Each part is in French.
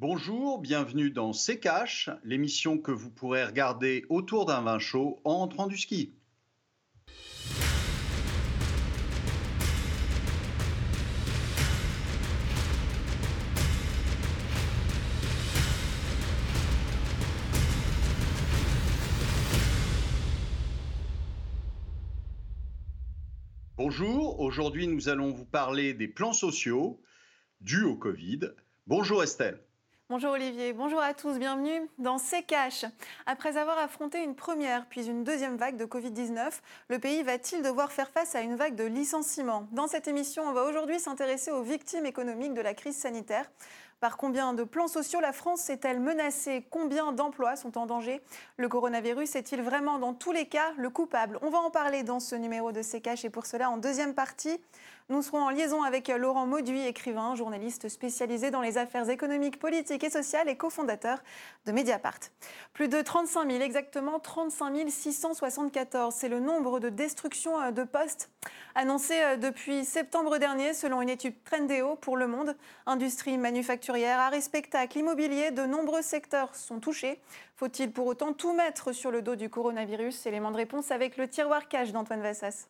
Bonjour, bienvenue dans C'est Cash, l'émission que vous pourrez regarder autour d'un vin chaud en entrant du ski. Bonjour, aujourd'hui nous allons vous parler des plans sociaux dus au Covid. Bonjour Estelle. Bonjour Olivier, bonjour à tous, bienvenue dans C'est Cash. Après avoir affronté une première puis une deuxième vague de Covid-19, le pays va-t-il devoir faire face à une vague de licenciements? Dans cette émission, on va aujourd'hui s'intéresser aux victimes économiques de la crise sanitaire. Par combien de plans sociaux la France est-elle menacée? Combien d'emplois sont en danger? Le coronavirus est-il vraiment dans tous les cas le coupable? On va en parler dans ce numéro de Cash et pour cela, en deuxième partie, nous serons en liaison avec Laurent Mauduit, écrivain, journaliste spécialisé dans les affaires économiques, politiques et sociales et cofondateur de Mediapart. Plus de 35 000, exactement 35 674, c'est le nombre de destructions euh, de postes annoncées euh, depuis septembre dernier selon une étude Trendéo pour Le Monde. Industrie manufacturière, arrêt spectacle, immobilier, de nombreux secteurs sont touchés. Faut-il pour autant tout mettre sur le dos du coronavirus? Élément de réponse avec le tiroir cash d'Antoine Vassas.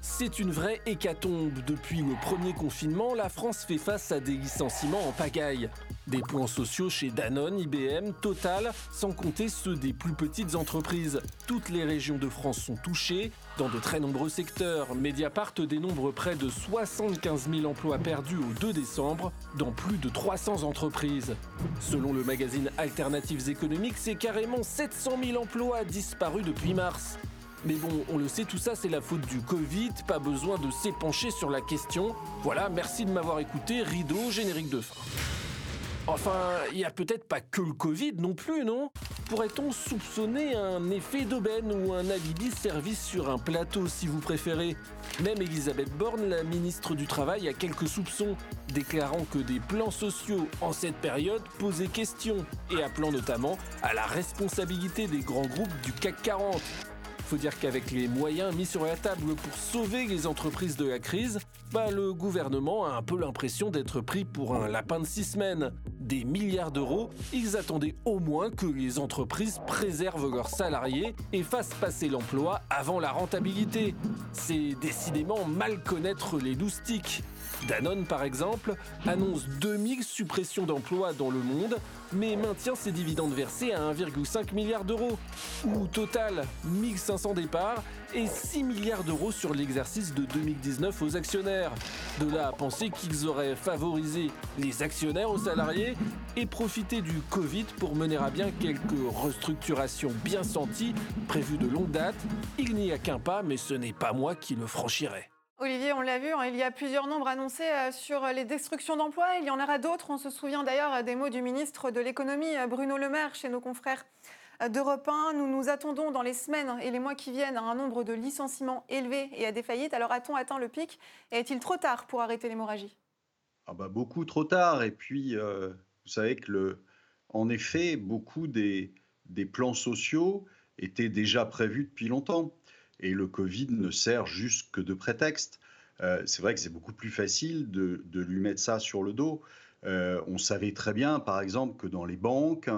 C'est une vraie hécatombe. Depuis le premier confinement, la France fait face à des licenciements en pagaille. Des plans sociaux chez Danone, IBM, Total, sans compter ceux des plus petites entreprises. Toutes les régions de France sont touchées, dans de très nombreux secteurs. Mediapart dénombre près de 75 000 emplois perdus au 2 décembre, dans plus de 300 entreprises. Selon le magazine Alternatives économiques, c'est carrément 700 000 emplois disparus depuis mars. Mais bon, on le sait, tout ça c'est la faute du Covid, pas besoin de s'épancher sur la question. Voilà, merci de m'avoir écouté, rideau, générique de fin. Enfin, il n'y a peut-être pas que le Covid non plus, non? Pourrait-on soupçonner un effet d'aubaine ou un alibi service sur un plateau si vous préférez? Même Elisabeth Borne, la ministre du Travail, a quelques soupçons, déclarant que des plans sociaux en cette période posaient question et appelant notamment à la responsabilité des grands groupes du CAC 40 faut dire qu'avec les moyens mis sur la table pour sauver les entreprises de la crise, bah, le gouvernement a un peu l'impression d'être pris pour un lapin de six semaines. Des milliards d'euros, ils attendaient au moins que les entreprises préservent leurs salariés et fassent passer l'emploi avant la rentabilité. C'est décidément mal connaître les loustiques. Danone, par exemple, annonce 2000 suppressions d'emplois dans le monde, mais maintient ses dividendes versés à 1,5 milliard d'euros. Ou Total, 1500 départs et 6 milliards d'euros sur l'exercice de 2019 aux actionnaires. De là à penser qu'ils auraient favorisé les actionnaires aux salariés et profité du Covid pour mener à bien quelques restructurations bien senties prévues de longue date, il n'y a qu'un pas, mais ce n'est pas moi qui le franchirai. Olivier, on l'a vu, hein, il y a plusieurs nombres annoncés euh, sur les destructions d'emplois. Il y en aura d'autres. On se souvient d'ailleurs euh, des mots du ministre de l'économie, euh, Bruno Le Maire, chez nos confrères d'Europe 1. Nous nous attendons dans les semaines et les mois qui viennent à un nombre de licenciements élevé et à des faillites. Alors a-t-on atteint le pic et est-il trop tard pour arrêter l'hémorragie? Ah bah Beaucoup trop tard. Et puis, vous savez que, le, en effet, beaucoup des, des plans sociaux étaient déjà prévus depuis longtemps et le Covid ne sert juste que de prétexte. Euh, c'est vrai que c'est beaucoup plus facile de, lui mettre ça sur le dos. Euh, on savait très bien, par exemple, que dans les banques,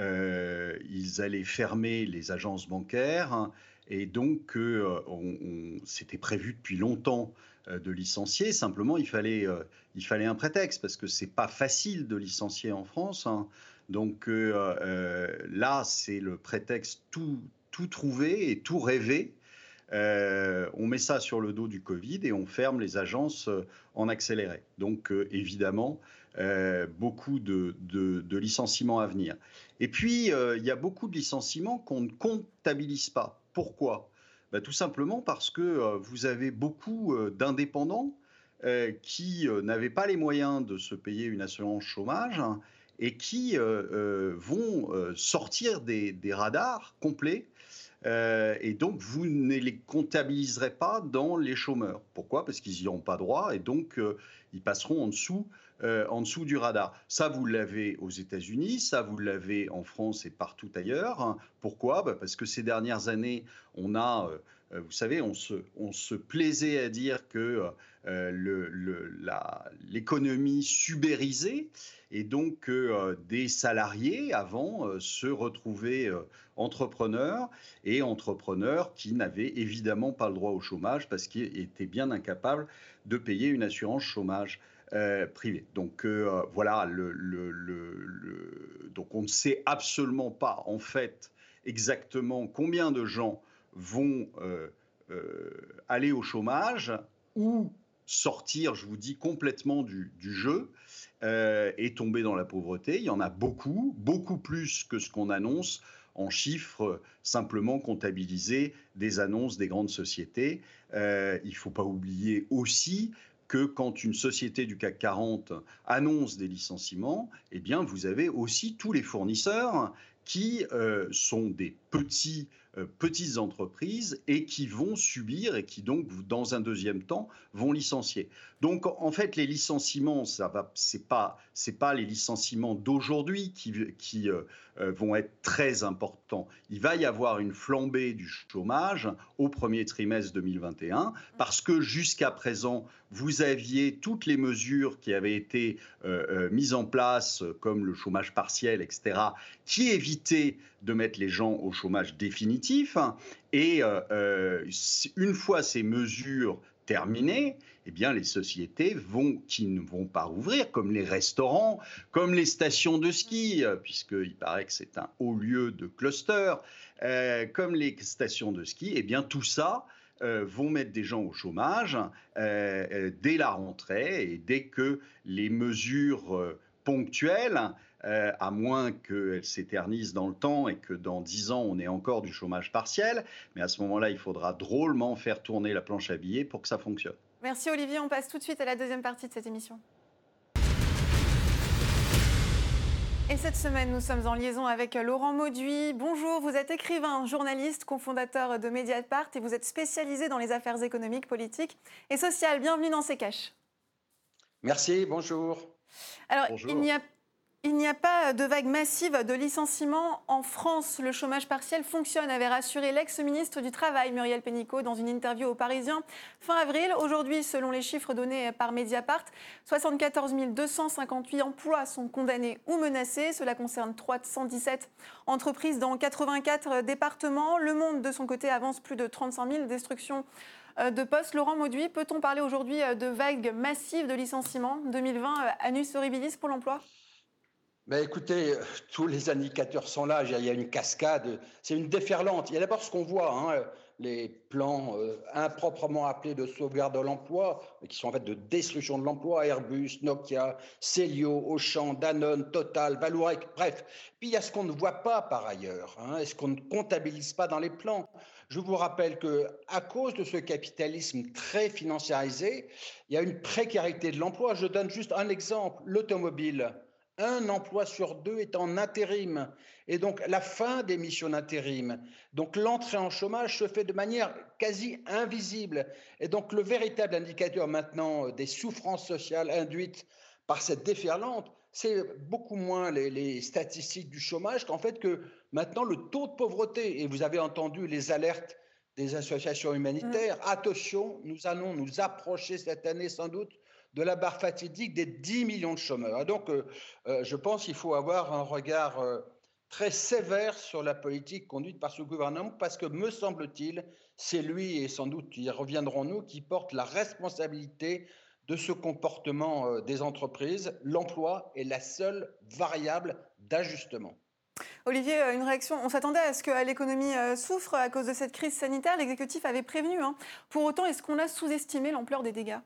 euh, ils allaient fermer les agences bancaires et donc c'était prévu depuis longtemps de licencier. Simplement, il fallait, il fallait un prétexte parce que c'est pas facile de licencier en France. Hein. Donc là, c'est le prétexte tout, tout trouvé et tout rêvé euh, on met ça sur le dos du Covid et on ferme les agences euh, en accéléré. Donc euh, évidemment, beaucoup de, licenciements à venir. Et puis, il y a beaucoup de licenciements qu'on ne comptabilise pas. Pourquoi? Bah, Tout simplement parce que vous avez beaucoup d'indépendants qui n'avaient pas les moyens de se payer une assurance chômage et qui vont sortir des radars complets euh, et donc, vous ne les comptabiliserez pas dans les chômeurs. Pourquoi? Parce qu'ils n'y auront pas droit et donc euh, ils passeront en dessous, euh, en dessous du radar. Ça, vous l'avez aux États-Unis, ça, vous l'avez en France et partout ailleurs. Pourquoi? Bah, Parce que ces dernières années, on a vous savez, on se, on se, plaisait à dire que l'économie subérisait et donc euh, des salariés avant euh, se retrouvaient euh, entrepreneurs et entrepreneurs qui n'avaient évidemment pas le droit au chômage parce qu'ils étaient bien incapables de payer une assurance chômage privée. Donc voilà, le, donc on ne sait absolument pas en fait exactement combien de gens vont aller au chômage ou sortir, je vous dis, complètement du, jeu euh, et tomber dans la pauvreté. Il y en a beaucoup, beaucoup plus que ce qu'on annonce en chiffres simplement comptabilisés des annonces des grandes sociétés. Euh, il ne faut pas oublier aussi que quand une société du CAC 40 annonce des licenciements, eh bien, vous avez aussi tous les fournisseurs qui euh, sont des petits euh, petites entreprises et qui vont subir et qui donc dans un deuxième temps vont licencier. Donc en fait les licenciements ça va c'est pas pas les licenciements d'aujourd'hui qui, euh, euh, vont être très importants. Il va y avoir une flambée du chômage au premier trimestre 2021 parce que jusqu'à présent vous aviez toutes les mesures qui avaient été mises en place comme le chômage partiel etc qui évitaient de mettre les gens au chômage définitif. Et euh, euh, une fois ces mesures terminées, eh bien, les sociétés vont, qui ne vont pas ouvrir, comme les restaurants, comme les stations de ski, euh, puisqu'il paraît que c'est un haut lieu de cluster, comme les stations de ski, eh bien, tout ça vont mettre des gens au chômage dès la rentrée et dès que les mesures ponctuelles euh, à moins qu'elle s'éternise dans le temps et que dans 10 ans, on ait encore du chômage partiel. Mais à ce moment-là, il faudra drôlement faire tourner la planche à billets pour que ça fonctionne. Merci Olivier. On passe tout de suite à la deuxième partie de cette émission. Et cette semaine, nous sommes en liaison avec Laurent Mauduit. Bonjour, vous êtes écrivain, journaliste, cofondateur de Mediapart et vous êtes spécialisé dans les affaires économiques, politiques et sociales. Bienvenue dans ces caches. Merci, bonjour. Alors, il n'y a il n'y a pas de vague massive de licenciements en France. Le chômage partiel fonctionne, avait rassuré l'ex-ministre du Travail, Muriel Pénicaud, dans une interview aux Parisiens fin avril. Aujourd'hui, selon les chiffres donnés par Mediapart, 74 258 emplois sont condamnés ou menacés. Cela concerne 317 entreprises dans 84 départements. Le Monde, de son côté, avance plus de 35 000 destructions euh, de postes. Laurent Mauduit, peut-on parler aujourd'hui de vague massive de licenciements? 2020, euh, Anus horribilis pour l'emploi ben écoutez, euh, tous les indicateurs sont là. Il y a une cascade. C'est une déferlante. Il y a d'abord ce qu'on voit, hein, les plans euh, improprement appelés de sauvegarde de l'emploi, mais qui sont en fait de destruction de l'emploi. Airbus, Nokia, Celio, Auchan, Danone, Total, Vallourec. Bref. Puis il y a ce qu'on ne voit pas par ailleurs, hein, et ce qu'on ne comptabilise pas dans les plans. Je vous rappelle que à cause de ce capitalisme très financiarisé, il y a une précarité de l'emploi. Je donne juste un exemple l'automobile un emploi sur deux est en intérim. Et donc la fin des missions d'intérim, donc l'entrée en chômage se fait de manière quasi invisible. Et donc le véritable indicateur maintenant euh, des souffrances sociales induites par cette déferlante, c'est beaucoup moins les, statistiques du chômage qu'en fait que maintenant le taux de pauvreté. Et vous avez entendu les alertes des associations humanitaires. Mmh. Attention, nous allons nous approcher cette année sans doute de la barre fatidique des 10 millions de chômeurs. donc, euh, euh, je pense qu'il faut avoir un regard euh, très sévère sur la politique conduite par ce gouvernement, parce que, me semble-t-il, c'est lui, et sans doute y reviendrons-nous, qui porte la responsabilité de ce comportement des entreprises. L'emploi est la seule variable d'ajustement. Olivier, une réaction. On s'attendait à ce que l'économie souffre à cause de cette crise sanitaire. L'exécutif avait prévenu. Hein. Pour autant, est-ce qu'on a sous-estimé l'ampleur des dégâts?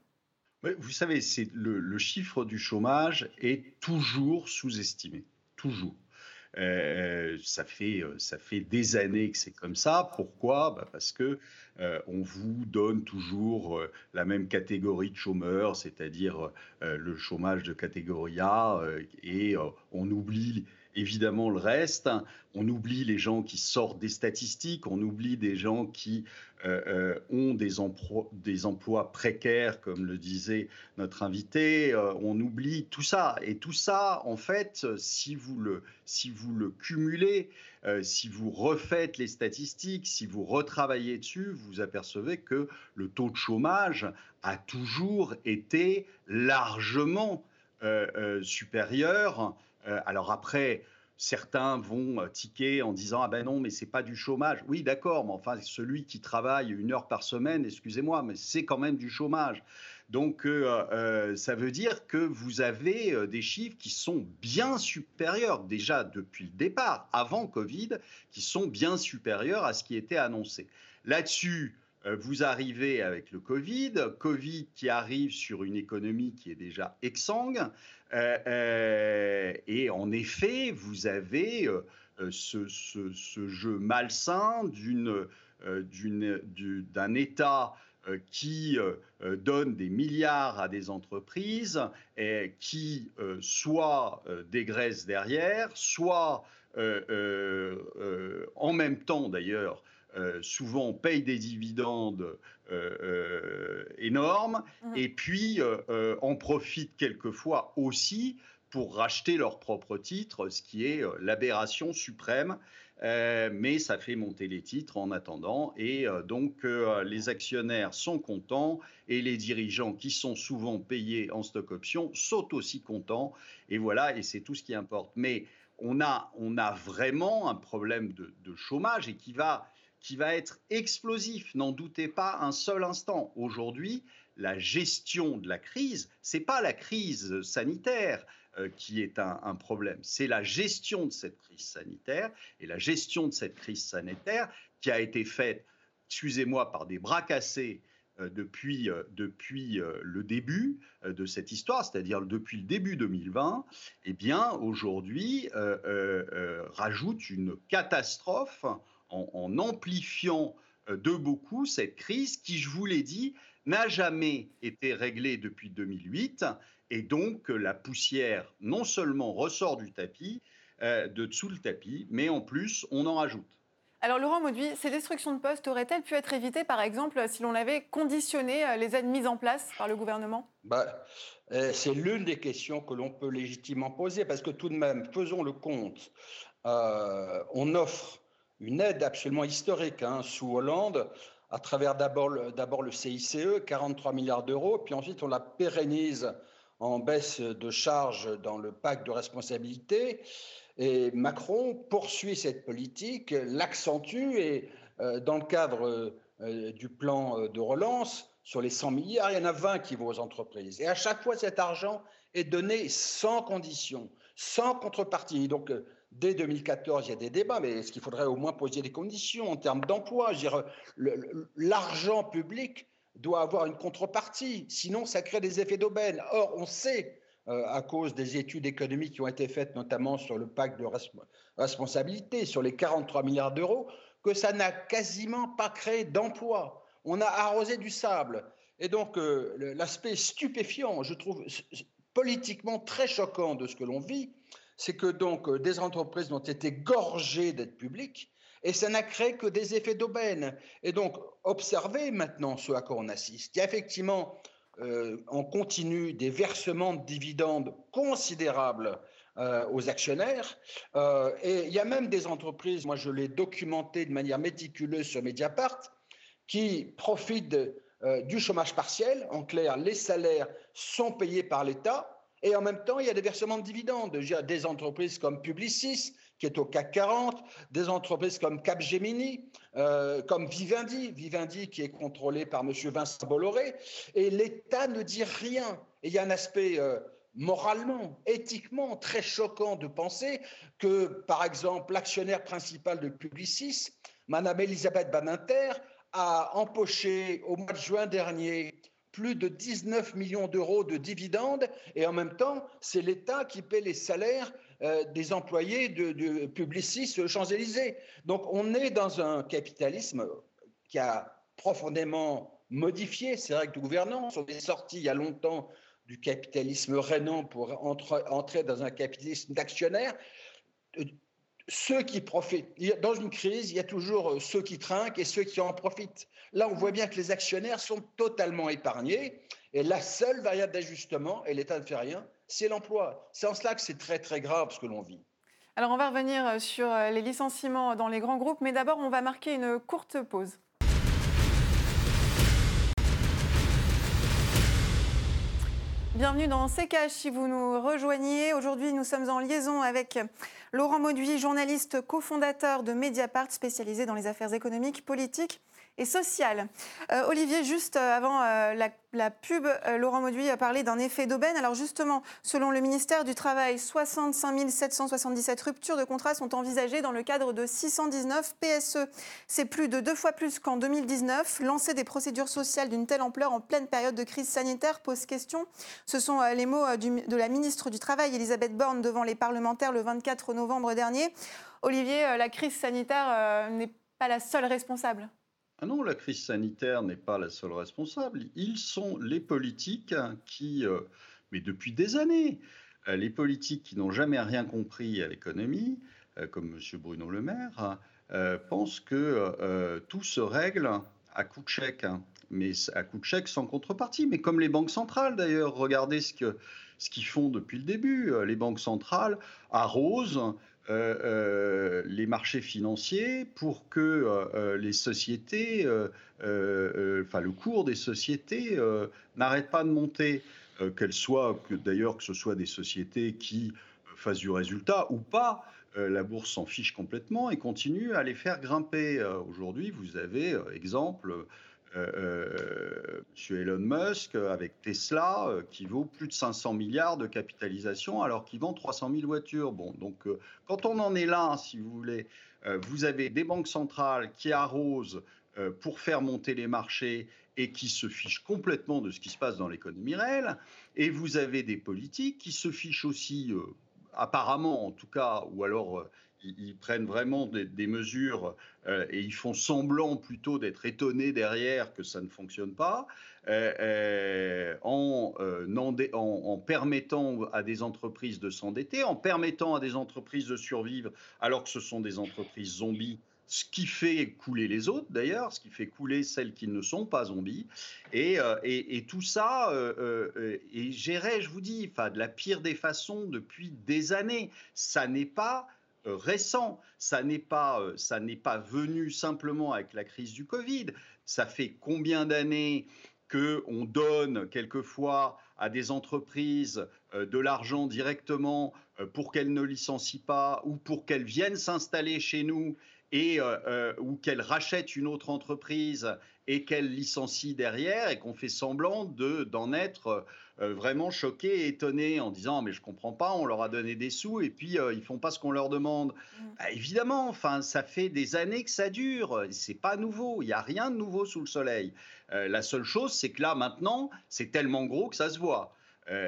Vous savez, c'est le, chiffre du chômage est toujours sous-estimé, toujours. Euh, ça, fait, euh, ça fait des années que c'est comme ça. Pourquoi? Bah, Parce que euh, on vous donne toujours la même catégorie de chômeurs, c'est-à-dire le chômage de catégorie A, et on oublie évidemment le reste. On oublie les gens qui sortent des statistiques, on oublie des gens qui ont des, emplois précaires, comme le disait notre invité. on oublie tout ça. Et tout ça, en fait, si vous le cumulez, si vous refaites les statistiques, si vous retravaillez dessus, vous apercevez que le taux de chômage a toujours été largement supérieur. Alors après, Certains vont euh, tiquer en disant ah ben non mais c'est pas du chômage. Oui d'accord, mais enfin celui qui travaille une heure par semaine, excusez-moi, mais c'est quand même du chômage. Donc euh, euh, ça veut dire que vous avez des chiffres qui sont bien supérieurs déjà depuis le départ, avant Covid, qui sont bien supérieurs à ce qui était annoncé. Là-dessus, vous arrivez avec le Covid, Covid qui arrive sur une économie qui est déjà exsangue, euh, euh, et en effet, vous avez euh, ce, jeu malsain d'un État qui donne des milliards à des entreprises et qui soit dégraisse derrière, soit en même temps d'ailleurs souvent paye des dividendes euh, euh, énormes, mmh. et puis euh, en profitent quelquefois aussi pour racheter leurs propres titres, ce qui est l'aberration suprême. mais ça fait monter les titres en attendant. Et donc, les actionnaires sont contents et les dirigeants qui sont souvent payés en stock option sont aussi contents. Et voilà, et c'est tout ce qui importe. Mais on a, on a vraiment un problème de chômage et qui va qui va être explosif, n'en doutez pas un seul instant. Aujourd'hui, la gestion de la crise, c'est pas la crise sanitaire euh, qui est un, problème, c'est la gestion de cette crise sanitaire. Et la gestion de cette crise sanitaire qui a été faite, excusez-moi, par des bras cassés euh, depuis, euh, depuis le début de cette histoire, c'est-à-dire depuis le début 2020, eh bien aujourd'hui rajoute une catastrophe en, amplifiant euh, de beaucoup cette crise qui, je vous l'ai dit, n'a jamais été réglée depuis 2008 et donc la poussière non seulement ressort du tapis, euh, de dessous le tapis, mais en plus on en rajoute. Alors Laurent Mauduit, ces destructions de postes auraient-elles pu être évitées par exemple si l'on avait conditionné euh, les aides mises en place par le gouvernement? Bah, C'est l'une des questions que l'on peut légitimement poser parce que tout de même, faisons le compte, on offre une aide absolument historique hein, sous Hollande, à travers d'abord le, CICE, 43 milliards d'euros, puis ensuite on la pérennise en baisse de charges dans le pacte de responsabilité. Et Macron poursuit cette politique, l'accentue et euh, dans le cadre euh, du plan euh, de relance, sur les 100 milliards, il y en a 20 qui vont aux entreprises. Et à chaque fois, cet argent est donné sans condition, sans contrepartie. Donc, Dès 2014, il y a des débats, mais est-ce qu'il faudrait au moins poser des conditions en termes d'emploi? L'argent public doit avoir une contrepartie, sinon ça crée des effets d'aubaine. Or, on sait, euh, à cause des études économiques qui ont été faites, notamment sur le pacte de responsabilité, sur les 43 milliards d'euros, que ça n'a quasiment pas créé d'emploi. On a arrosé du sable. Et donc, euh, l'aspect stupéfiant, je trouve politiquement très choquant de ce que l'on vit, c'est que donc euh, des entreprises ont été gorgées d'aides publiques et ça n'a créé que des effets d'aubaine. Et donc, observez maintenant ce à quoi on assiste. Il y a effectivement euh, en continu des versements de dividendes considérables euh, aux actionnaires. et il y a même des entreprises, moi je l'ai documenté de manière méticuleuse sur Mediapart, qui profitent du chômage partiel. En clair, les salaires sont payés par l'État et en même temps, il y a des versements de dividendes. Des entreprises comme Publicis, qui est au CAC 40, des entreprises comme Capgemini, euh, comme Vivendi, qui est contrôlé par M. Vincent Bolloré. Et l'État ne dit rien. Et il y a un aspect euh, moralement, éthiquement très choquant de penser que, par exemple, l'actionnaire principal de Publicis, Mme Elisabeth Baninter, a empoché au mois de juin dernier plus de 19 millions d'euros de dividendes et en même temps, c'est l'État qui paie les salaires euh, des employés de, de Publicis Champs-Élysées. Donc on est dans un capitalisme qui a profondément modifié ses règles de gouvernance. On est sorti il y a longtemps du capitalisme rénant pour entrer dans un capitalisme d'actionnaires. Ceux qui profitent. Dans une crise, il y a toujours ceux qui trinquent et ceux qui en profitent. Là, on voit bien que les actionnaires sont totalement épargnés. Et la seule variable d'ajustement, et l'État ne fait rien, c'est l'emploi. C'est en cela que c'est très très grave ce que l'on vit. Alors on va revenir sur les licenciements dans les grands groupes, mais d'abord on va marquer une courte pause. Bienvenue dans CKH si vous nous rejoignez. Aujourd'hui, nous sommes en liaison avec Laurent Mauduit, journaliste cofondateur de Mediapart, spécialisé dans les affaires économiques, politiques et sociales. Euh, Olivier, juste avant euh, la pub, euh, Laurent Mauduit a parlé d'un effet d'aubaine. Alors justement, selon le ministère du Travail, 65 777 ruptures de contrats sont envisagées dans le cadre de 619 PSE. C'est plus de deux fois plus qu'en 2019. Lancer des procédures sociales d'une telle ampleur en pleine période de crise sanitaire pose question. Ce sont euh, les mots euh, de la ministre du Travail, Elisabeth Borne, devant les parlementaires le 24 novembre dernier. Olivier, la crise sanitaire n'est pas la seule responsable. Ah non, la crise sanitaire n'est pas la seule responsable. Ils sont les politiques qui, euh, mais depuis des années, euh, les politiques qui n'ont jamais rien compris à l'économie, euh, comme M. Bruno Le Maire, pensent que tout se règle à coup de chèque, hein. mais à coup de chèque sans contrepartie. Mais comme les banques centrales d'ailleurs, regardez ce que ce qu'ils font depuis le début. Les banques centrales arrosent euh, euh, les marchés financiers pour que euh, les sociétés, enfin le cours des sociétés n'arrête pas de monter, qu'elles soient, d'ailleurs que ce soit des sociétés qui fassent du résultat ou pas. la bourse s'en fiche complètement et continue à les faire grimper. Aujourd'hui, vous avez, exemple, euh, euh, M. Elon Musk avec Tesla, euh, qui vaut plus de 500 milliards de capitalisation alors qu'il vend 300 000 voitures. Bon, donc quand on en est là, si vous voulez, vous avez des banques centrales qui arrosent pour faire monter les marchés et qui se fichent complètement de ce qui se passe dans l'économie réelle, et vous avez des politiques qui se fichent aussi, apparemment en tout cas, ou alors ils, prennent vraiment des, mesures euh, et ils font semblant plutôt d'être étonnés derrière que ça ne fonctionne pas, euh, euh, en, en, permettant à des entreprises de s'endetter, en permettant à des entreprises de survivre alors que ce sont des entreprises zombies ce qui fait couler les autres d'ailleurs, ce qui fait couler celles qui ne sont pas zombies. Et, tout ça est géré, je vous dis, de la pire des façons depuis des années. Ça n'est pas euh, récent. Ça n'est pas, euh, ça n'est pas venu simplement avec la crise du Covid. Ça fait combien d'années que on donne quelquefois à des entreprises euh, de l'argent directement pour qu'elles ne licencient pas ou pour qu'elles viennent s'installer chez nous et ou qu'elles rachètent une autre entreprise et qu'elles licencient derrière et qu'on fait semblant de d'en être euh, vraiment choqués, étonnés, en disant mais je comprends pas, on leur a donné des sous et puis euh, ils font pas ce qu'on leur demande. Mm. Bah, évidemment, enfin ça fait des années que ça dure, c'est pas nouveau, il y a rien de nouveau sous le soleil. Euh, la seule chose, c'est que là maintenant, c'est tellement gros que ça se voit.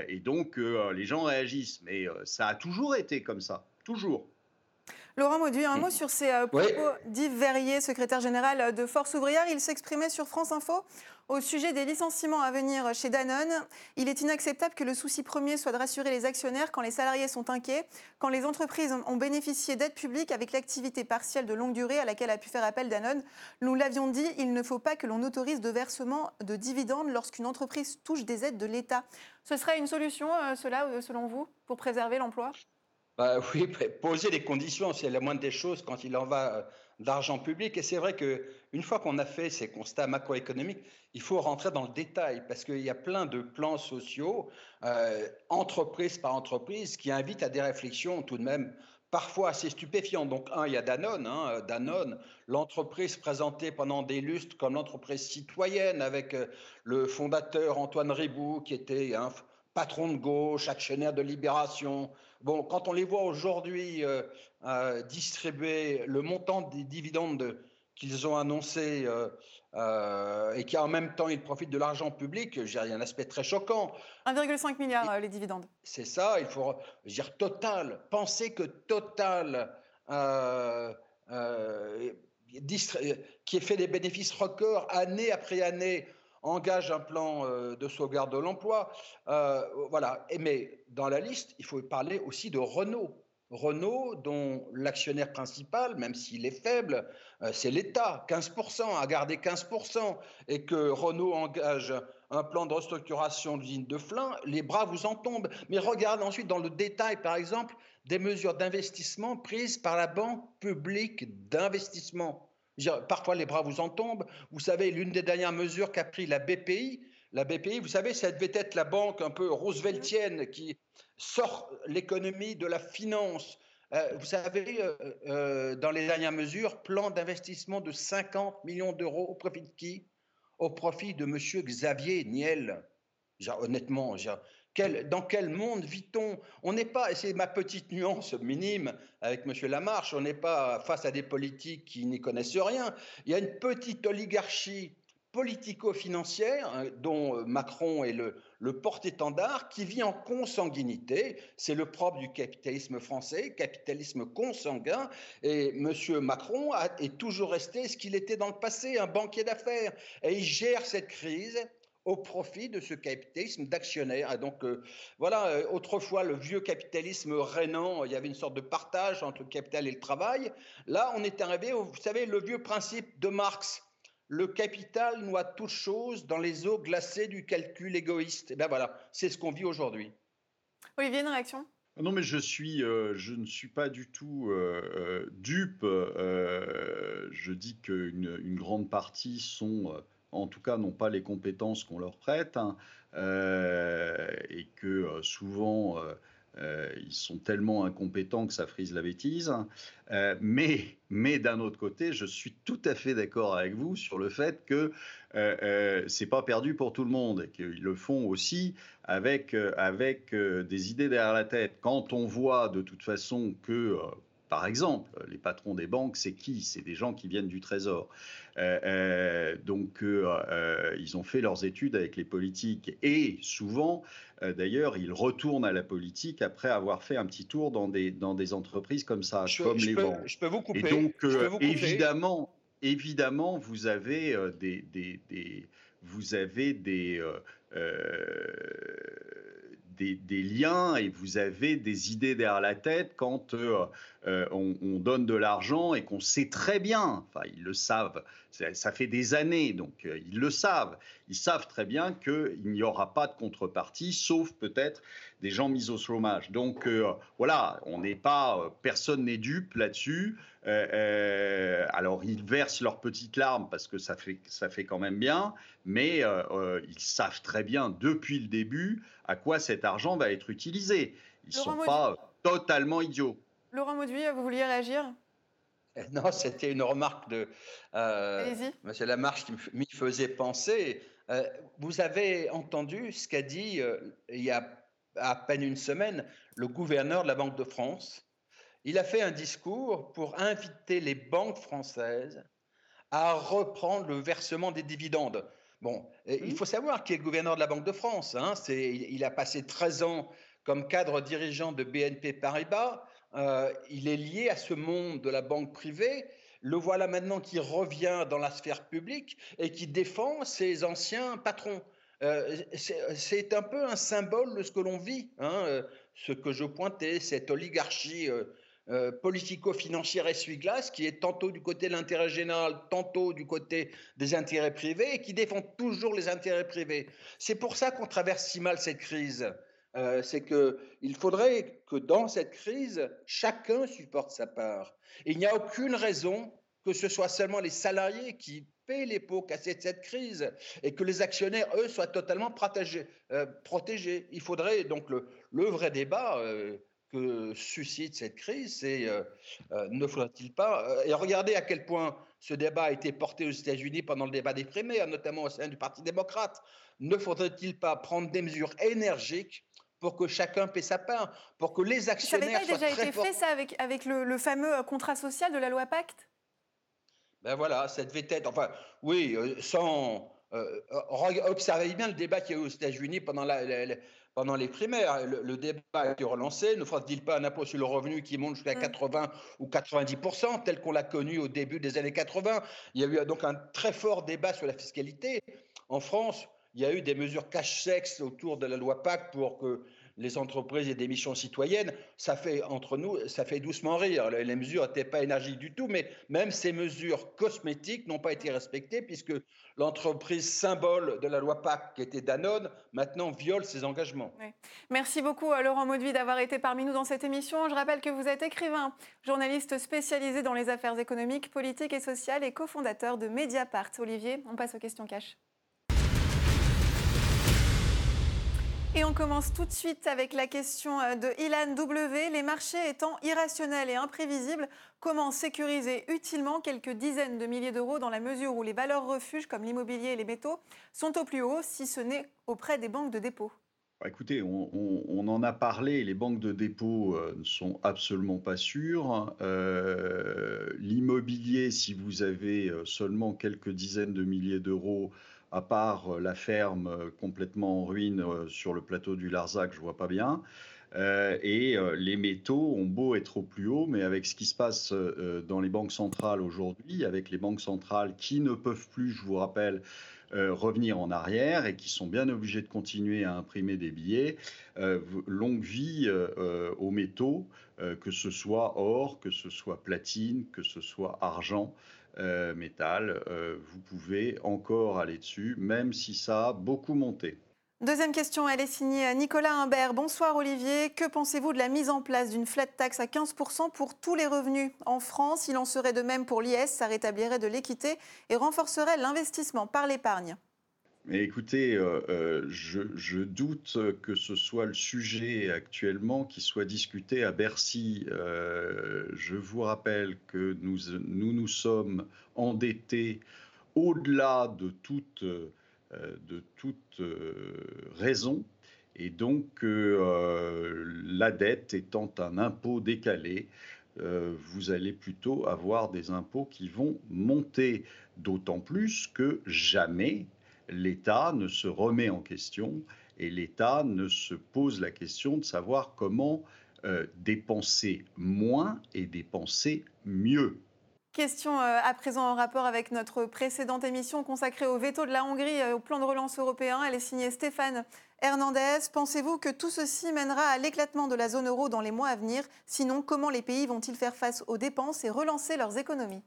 et donc les gens réagissent, mais ça a toujours été comme ça, toujours. Laurent Mauduit, un mot sur ces propos d'Yves Verrier, secrétaire général de Force ouvrière. Il s'exprimait sur France Info au sujet des licenciements à venir chez Danone, il est inacceptable que le souci premier soit de rassurer les actionnaires quand les salariés sont inquiets, quand les entreprises ont bénéficié d'aides publiques avec l'activité partielle de longue durée à laquelle a pu faire appel Danone. Nous l'avions dit, il ne faut pas que l'on autorise de versement de dividendes lorsqu'une entreprise touche des aides de l'État. Ce serait une solution, euh, cela, euh, selon vous, pour préserver l'emploi? Bah oui, poser des conditions, c'est la moindre des choses quand il en va euh, d'argent public. Et c'est vrai qu'une fois qu'on a fait ces constats macroéconomiques, il faut rentrer dans le détail parce qu'il y a plein de plans sociaux, euh, entreprise par entreprise, qui invitent à des réflexions tout de même parfois assez stupéfiantes. Donc, un, il y a Danone. Hein, Danone, l'entreprise présentée pendant des lustres comme l'entreprise citoyenne avec euh, le fondateur Antoine Ribou, qui était un patron de gauche, actionnaire de Libération. Bon, quand on les voit aujourd'hui euh, euh, distribuer le montant des dividendes qu'ils ont annoncé euh, et qui en même temps ils profitent de l'argent public, j'ai un aspect très choquant. 1,5 milliard les dividendes. C'est ça, il faut dire Total. Penser que Total qui fait des bénéfices records année après année engage un plan euh, de sauvegarde de l'emploi. Euh, voilà. mais dans la liste, il faut parler aussi de Renault. Renault, dont l'actionnaire principal, même s'il est faible, euh, c'est l'État, 15%, a gardé 15%, et que Renault engage un plan de restructuration de l'usine de Flins, les bras vous en tombent. Mais regardez ensuite dans le détail, par exemple, des mesures d'investissement prises par la Banque publique d'investissement. Parfois, les bras vous en tombent. Vous savez, l'une des dernières mesures qu'a pris la BPI, la BPI, vous savez, ça devait être la banque un peu rooseveltienne qui sort l'économie de la finance. Euh, vous savez, euh, euh, dans les dernières mesures, plan d'investissement de 50 millions d'euros au profit de qui? Au profit de M. Xavier Niel. honnêtement, dans quel monde vit-on? On n'est pas, et c'est ma petite nuance minime avec M. Lamarche, on n'est pas face à des politiques qui n'y connaissent rien. Il y a une petite oligarchie politico-financière hein, dont euh, Macron est le, porte-étendard qui vit en consanguinité. C'est le propre du capitalisme français, capitalisme consanguin. Et M. Macron est toujours resté ce qu'il était dans le passé, un banquier d'affaires. Et il gère cette crise au profit de ce capitalisme d'actionnaires. Et donc, euh, voilà, euh, autrefois, le vieux capitalisme rénant, il y avait une sorte de partage entre le capital et le travail. Là, on est arrivé, au, vous savez, le vieux principe de Marx le capital noie toute chose dans les eaux glacées du calcul égoïste. Et eh bien voilà, c'est ce qu'on vit aujourd'hui. Olivier, une réaction? Non, mais je suis, euh, je ne suis pas du tout euh, euh, dupe. je dis qu'une une grande partie sont, en tout cas, n'ont pas les compétences qu'on leur prête, hein, et que souvent euh, ils sont tellement incompétents que ça frise la bêtise. Euh, mais mais d'un autre côté, je suis tout à fait d'accord avec vous sur le fait que euh, c'est pas perdu pour tout le monde et qu'ils le font aussi avec avec des idées derrière la tête. Quand on voit de toute façon que par exemple, les patrons des banques, c'est qui? C'est des gens qui viennent du Trésor. Euh, euh, donc, euh, ils ont fait leurs études avec les politiques et souvent, d'ailleurs, ils retournent à la politique après avoir fait un petit tour dans des, dans des entreprises comme ça, comme les banques. Je peux vous couper. Et donc, évidemment, évidemment, vous avez des, des, des, vous avez des des, liens et vous avez des idées derrière la tête quand euh, euh, on, donne de l'argent et qu'on sait très bien, enfin ils le savent, ça, fait des années, donc euh, ils le savent, ils savent très bien qu'il n'y aura pas de contrepartie, sauf peut-être des gens mis au chômage. Donc voilà, on n'est pas, personne n'est dupe là-dessus. alors ils versent leurs petites larmes parce que ça fait, ça fait quand même bien, mais ils savent très bien depuis le début à quoi cet argent va être utilisé. Ils ne sont pas totalement idiots. Laurent Mauduit, vous vouliez réagir? Non, c'était une remarque de euh, M. Lamarche qui m'y faisait penser. Euh, vous avez entendu ce qu'a dit euh, il y a à peine une semaine le gouverneur de la Banque de France. Il a fait un discours pour inviter les banques françaises à reprendre le versement des dividendes. Bon, il faut savoir qu'il est gouverneur de la Banque de France. Hein, il a passé 13 ans comme cadre dirigeant de BNP Paribas. Euh, il est lié à ce monde de la banque privée. Le voilà maintenant qui revient dans la sphère publique et qui défend ses anciens patrons. Euh, c'est un peu un symbole de ce que l'on vit, hein, euh, ce que je pointais, cette oligarchie euh, politico-financière essuie-glace qui est tantôt du côté de l'intérêt général, tantôt du côté des intérêts privés et qui défend toujours les intérêts privés. C'est pour ça qu'on traverse si mal cette crise. C'est qu'il faudrait que dans cette crise, chacun supporte sa part. il n'y a aucune raison que ce soit seulement les salariés qui paient les pots cassés de cette crise et que les actionnaires, eux, soient totalement protégés. Euh, protégés. Il faudrait donc le, le vrai débat, que suscite cette crise, c'est euh, euh, ne faudrait-il pas euh, Et regardez à quel point ce débat a été porté aux États-Unis pendant le débat des primaires, notamment au sein du Parti démocrate. Ne faudrait-il pas prendre des mesures énergiques pour que chacun paie sa part, pour que les actionnaires ça déjà été fait ça avec, avec le, fameux contrat social de la loi Pacte? Ben voilà, ça devait être. Enfin, oui, sans. observez bien le débat qu'il y a eu aux États-Unis pendant la, pendant les primaires. Le, débat a été relancé. Ne faudra-t-il pas un impôt sur le revenu qui monte jusqu'à 80 mm. ou 90 tel qu'on l'a connu au début des années 80 Il y a eu donc un très fort débat sur la fiscalité. En France, il y a eu des mesures cache-sexe autour de la loi PAC pour que les entreprises et des missions citoyennes, ça fait entre nous, ça fait doucement rire. Les mesures n'étaient pas énergiques du tout, mais même ces mesures cosmétiques n'ont pas été respectées puisque l'entreprise symbole de la loi PAC, qui était Danone, maintenant viole ses engagements. Merci beaucoup à Laurent Maudeville d'avoir été parmi nous dans cette émission. Je rappelle que vous êtes écrivain, journaliste spécialisé dans les affaires économiques, politiques et sociales et cofondateur de Mediapart. Olivier, on passe aux questions cash. Et on commence tout de suite avec la question euh, de Ilan W. Les marchés étant irrationnels et imprévisibles, comment sécuriser utilement quelques dizaines de milliers d'euros dans la mesure où les valeurs refuges comme l'immobilier et les métaux sont au plus haut, si ce n'est auprès des banques de dépôt bah, Écoutez, on, en a parlé, les banques de dépôt euh, ne sont absolument pas sûres. Euh, l'immobilier, si vous avez seulement quelques dizaines de milliers d'euros, à part euh, la ferme euh, complètement en ruine euh, sur le plateau du Larzac, je vois pas bien. et les métaux ont beau être au plus haut, mais avec ce qui se passe dans les banques centrales aujourd'hui, avec les banques centrales qui ne peuvent plus, je vous rappelle, revenir en arrière et qui sont bien obligés de continuer à imprimer des billets, longue vie aux métaux, que ce soit or, que ce soit platine, que ce soit argent. Euh, métal, euh, vous pouvez encore aller dessus, même si ça a beaucoup monté. Deuxième question, elle est signée Nicolas Imbert. Bonsoir Olivier, que pensez-vous de la mise en place d'une flat tax à 15% pour tous les revenus En France, il en serait de même pour l'IS, ça rétablirait de l'équité et renforcerait l'investissement par l'épargne. Écoutez, euh, euh, je, doute que ce soit le sujet actuellement qui soit discuté à Bercy. Euh, je vous rappelle que nous nous, nous sommes endettés au-delà de toute, de toute raison. Et donc, la dette étant un impôt décalé, vous allez plutôt avoir des impôts qui vont monter, d'autant plus que jamais l'État ne se remet en question et l'État ne se pose la question de savoir comment euh, dépenser moins et dépenser mieux. Question euh, à présent en rapport avec notre précédente émission consacrée au veto de la Hongrie euh, au plan de relance européen. Elle est signée Stéphane Hernandez. Pensez-vous que tout ceci mènera à l'éclatement de la zone euro dans les mois à venir? Sinon, comment les pays vont-ils faire face aux dépenses et relancer leurs économies?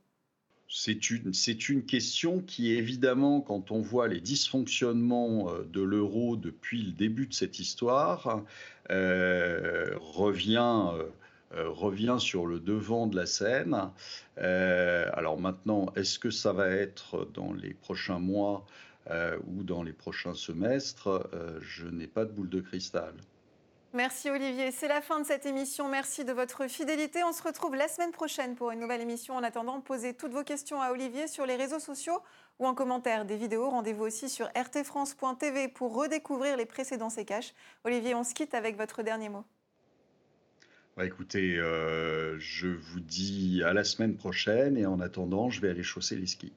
C'est une, question qui, évidemment, quand on voit les dysfonctionnements euh, de l'euro depuis le début de cette histoire, euh, revient, euh, revient sur le devant de la scène. alors maintenant, est-ce que ça va être dans les prochains mois ou dans les prochains semestres? Je n'ai pas de boule de cristal. Merci Olivier. C'est la fin de cette émission. Merci de votre fidélité. On se retrouve la semaine prochaine pour une nouvelle émission. En attendant, posez toutes vos questions à Olivier sur les réseaux sociaux ou en commentaire des vidéos. Rendez-vous aussi sur rtfrance.tv pour redécouvrir les précédents sécaches. Olivier, on se quitte avec votre dernier mot. Bah, écoutez, euh, je vous dis à la semaine prochaine et en attendant, je vais aller chausser les skis.